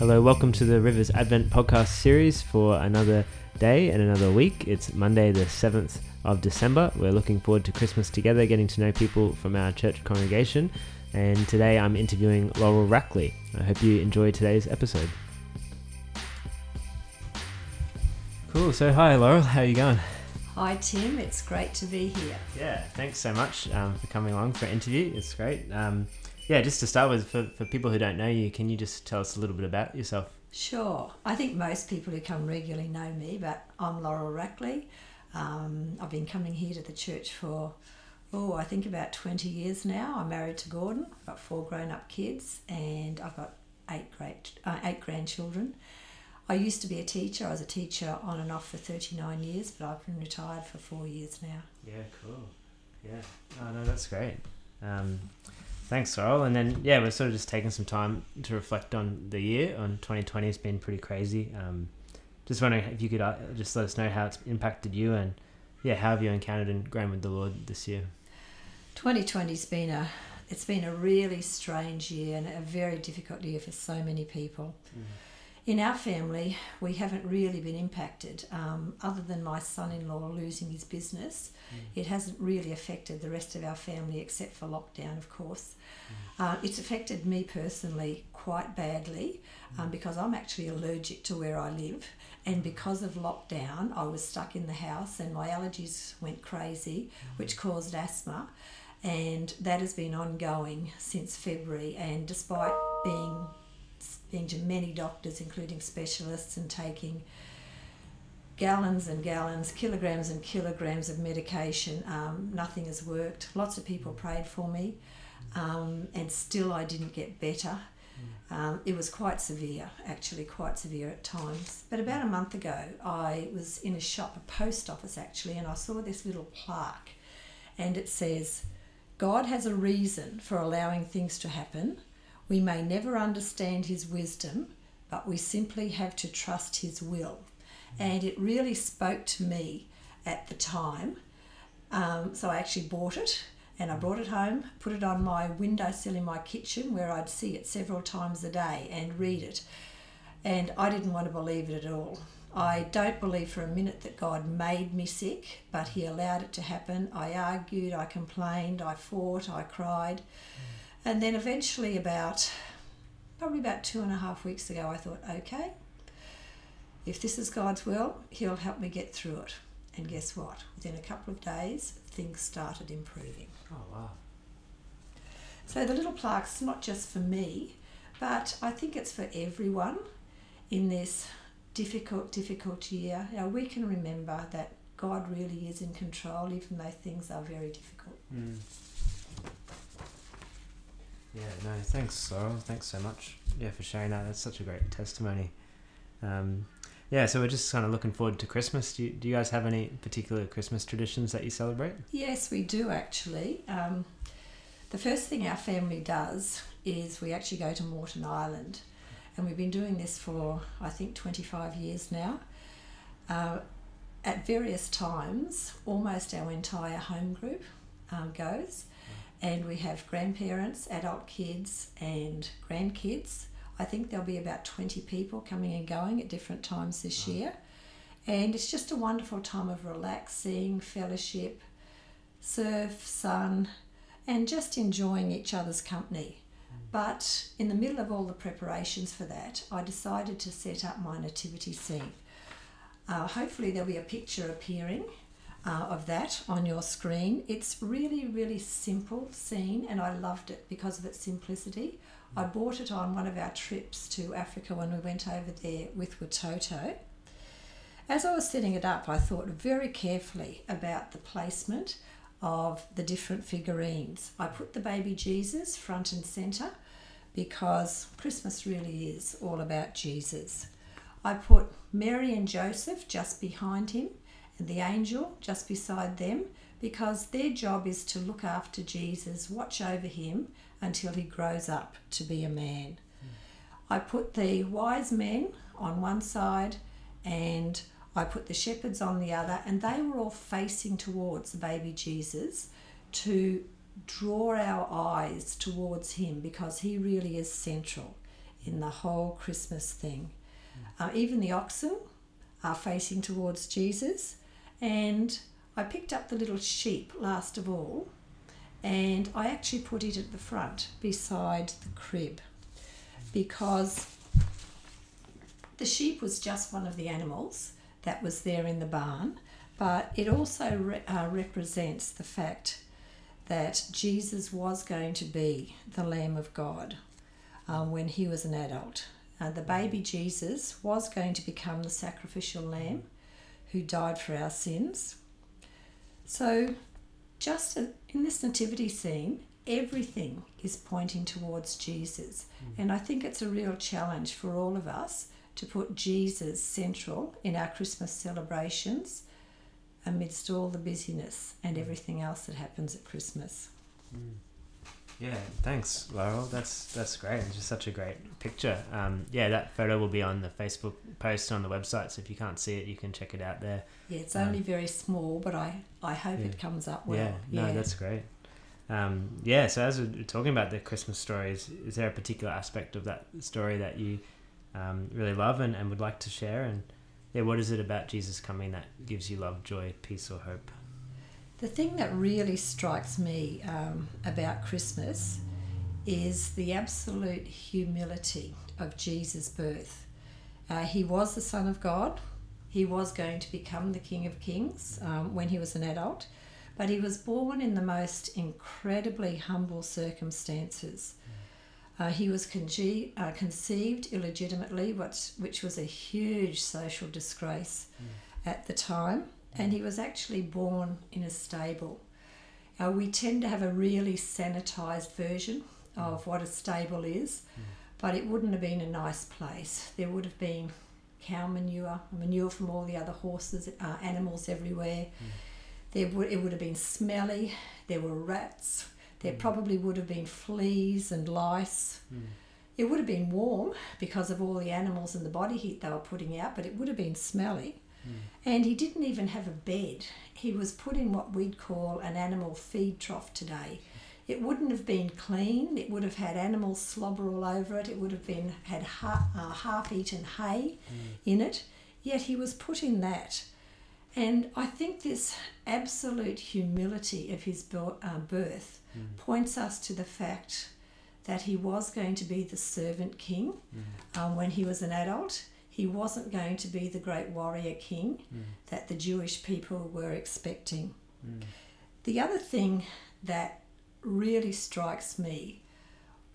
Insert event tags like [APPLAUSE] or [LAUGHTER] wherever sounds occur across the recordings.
Hello, welcome to the Rivers Advent podcast series for another day and another week. It's Monday, the 7th of December. We're looking forward to Christmas together, getting to know people from our church congregation. And today I'm interviewing Laurel Rackley. I hope you enjoy today's episode. Cool. So, hi, Laurel. How are you going? Hi, Tim. It's great to be here. Yeah, thanks so much um, for coming along for an interview. It's great. Um, yeah, just to start with, for, for people who don't know you, can you just tell us a little bit about yourself? Sure. I think most people who come regularly know me, but I'm Laurel Rackley. Um, I've been coming here to the church for, oh, I think about 20 years now. I'm married to Gordon. I've got four grown up kids and I've got eight, great, uh, eight grandchildren. I used to be a teacher. I was a teacher on and off for 39 years, but I've been retired for four years now. Yeah, cool. Yeah. Oh, no, that's great. Um, Thanks, Laurel. And then, yeah, we're sort of just taking some time to reflect on the year. On 2020 has been pretty crazy. Um, just wondering if you could uh, just let us know how it's impacted you and, yeah, how have you encountered and grown with the Lord this year? 2020's been a it's been a really strange year and a very difficult year for so many people. Mm in our family, we haven't really been impacted. Um, other than my son in law losing his business, mm. it hasn't really affected the rest of our family except for lockdown, of course. Mm. Uh, it's affected me personally quite badly um, mm. because I'm actually allergic to where I live. And because of lockdown, I was stuck in the house and my allergies went crazy, mm. which caused asthma. And that has been ongoing since February. And despite being been to many doctors, including specialists, and taking gallons and gallons, kilograms and kilograms of medication. Um, nothing has worked. Lots of people prayed for me, um, and still I didn't get better. Mm. Um, it was quite severe, actually, quite severe at times. But about a month ago, I was in a shop, a post office actually, and I saw this little plaque, and it says, God has a reason for allowing things to happen we may never understand his wisdom, but we simply have to trust his will. And it really spoke to me at the time. Um, so I actually bought it and I brought it home, put it on my windowsill in my kitchen where I'd see it several times a day and read it. And I didn't want to believe it at all. I don't believe for a minute that God made me sick, but He allowed it to happen. I argued, I complained, I fought, I cried. And then eventually, about probably about two and a half weeks ago, I thought, okay, if this is God's will, He'll help me get through it. And guess what? Within a couple of days, things started improving. Oh, wow. So the little plaque's not just for me, but I think it's for everyone in this difficult, difficult year. You know, we can remember that God really is in control, even though things are very difficult. Mm. Yeah, no, thanks, Laurel. Thanks so much. Yeah, for sharing that. That's such a great testimony. Um, yeah, so we're just kind of looking forward to Christmas. Do you, do you guys have any particular Christmas traditions that you celebrate? Yes, we do actually. Um, the first thing our family does is we actually go to Moreton Island, and we've been doing this for I think 25 years now. Uh, at various times, almost our entire home group um, goes and we have grandparents, adult kids, and grandkids. I think there'll be about 20 people coming and going at different times this year. And it's just a wonderful time of relaxing, fellowship, surf, sun, and just enjoying each other's company. Mm. But in the middle of all the preparations for that, I decided to set up my nativity scene. Uh, hopefully, there'll be a picture appearing uh, of that on your screen. It's really, really simple scene, and I loved it because of its simplicity. I bought it on one of our trips to Africa when we went over there with Watoto. As I was setting it up, I thought very carefully about the placement of the different figurines. I put the baby Jesus front and centre because Christmas really is all about Jesus. I put Mary and Joseph just behind him the angel just beside them because their job is to look after Jesus, watch over him until he grows up to be a man. Mm. I put the wise men on one side and I put the shepherds on the other, and they were all facing towards the baby Jesus to draw our eyes towards him because he really is central in the whole Christmas thing. Uh, even the oxen are facing towards Jesus, and I picked up the little sheep last of all, and I actually put it at the front beside the crib because the sheep was just one of the animals that was there in the barn, but it also re- uh, represents the fact that Jesus was going to be the Lamb of God um, when he was an adult. Uh, the baby Jesus was going to become the sacrificial lamb who died for our sins. So, just in this nativity scene, everything is pointing towards Jesus. Mm. And I think it's a real challenge for all of us to put Jesus central in our Christmas celebrations amidst all the busyness and mm. everything else that happens at Christmas. Mm. Yeah, thanks, Laurel. That's that's great. It's just such a great picture. Um, yeah, that photo will be on the Facebook post on the website. So if you can't see it, you can check it out there. Yeah, it's um, only very small, but I I hope yeah. it comes up well. Yeah, no, yeah. that's great. Um, yeah, so as we're talking about the Christmas stories, is there a particular aspect of that story that you um, really love and, and would like to share? And yeah, what is it about Jesus coming that gives you love, joy, peace, or hope? The thing that really strikes me um, about Christmas is the absolute humility of Jesus' birth. Uh, he was the Son of God. He was going to become the King of Kings um, when he was an adult, but he was born in the most incredibly humble circumstances. Uh, he was conge- uh, conceived illegitimately, which, which was a huge social disgrace mm. at the time, and he was actually born in a stable. We tend to have a really sanitized version of what a stable is, mm. but it wouldn't have been a nice place. There would have been cow manure, manure from all the other horses, uh, animals everywhere. Mm. There would, it would have been smelly. There were rats there probably would have been fleas and lice. Mm. It would have been warm because of all the animals and the body heat they were putting out, but it would have been smelly. Mm. And he didn't even have a bed. He was put in what we'd call an animal feed trough today. It wouldn't have been clean. It would have had animal slobber all over it. It would have been had half, uh, half-eaten hay mm. in it. Yet he was put in that. And I think this absolute humility of his uh, birth mm. points us to the fact that he was going to be the servant king mm. um, when he was an adult. He wasn't going to be the great warrior king mm. that the Jewish people were expecting. Mm. The other thing that really strikes me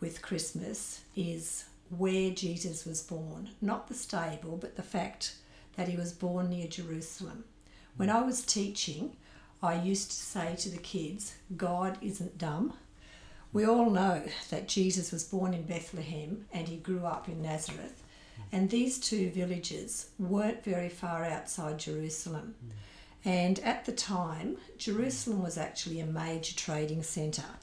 with Christmas is where Jesus was born. Not the stable, but the fact that he was born near Jerusalem. When mm. I was teaching, I used to say to the kids, God isn't dumb. We all know that Jesus was born in Bethlehem and he grew up in Nazareth. And these two villages weren't very far outside Jerusalem. Hmm. And at the time, Jerusalem was actually a major trading centre.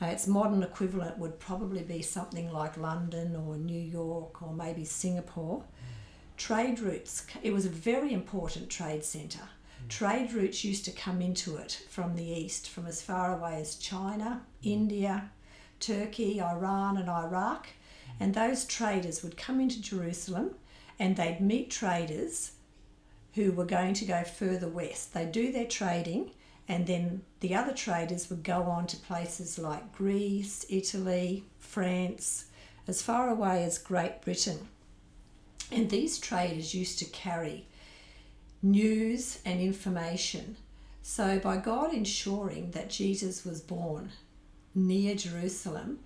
Uh, its modern equivalent would probably be something like London or New York or maybe Singapore. Hmm. Trade routes, it was a very important trade centre hmm. trade routes used to come into it from the east, from as far away as China, India, Turkey, Iran, and Iraq. And those traders would come into Jerusalem and they'd meet traders who were going to go further west. They'd do their trading, and then the other traders would go on to places like Greece, Italy, France, as far away as Great Britain. And these traders used to carry news and information. So, by God ensuring that Jesus was born near Jerusalem,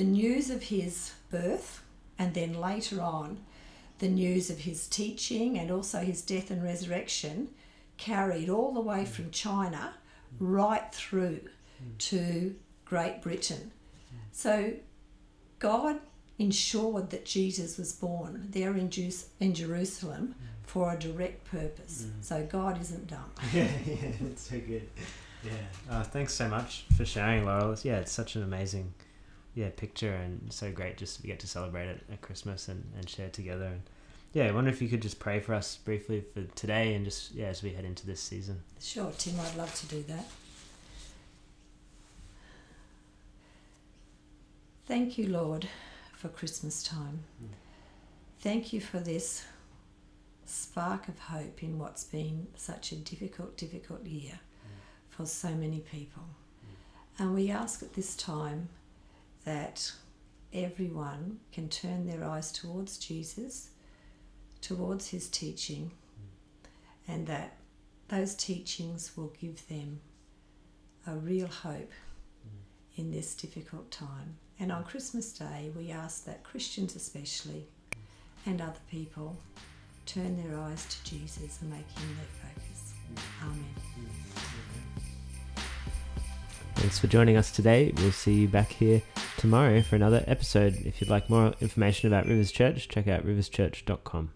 the news of his birth, and then later on, the news of his teaching and also his death and resurrection carried all the way from China right through to Great Britain. So, God ensured that Jesus was born there in, Jerusalem for a direct purpose. Mm. So God isn't dumb. [LAUGHS] yeah, yeah, it's so good. Yeah. Uh, thanks so much for sharing, Laurel. Yeah, it's such an amazing, yeah, picture and so great just to get to celebrate it at Christmas and, and share together. And yeah, I wonder if you could just pray for us briefly for today and just yeah as we head into this season. Sure, Tim. I'd love to do that. Thank you, Lord, for Christmas time. Mm. Thank you for this spark of hope in what's been such a difficult, difficult year mm. for so many people. Mm. And we ask at this time that everyone can turn their eyes towards Jesus, towards his teaching, and that those teachings will give them a real hope in this difficult time. And on Christmas Day, we ask that Christians, especially, and other people, turn their eyes to Jesus and make him their focus. Amen. Thanks for joining us today. We'll see you back here tomorrow for another episode. If you'd like more information about Rivers Church, check out riverschurch.com.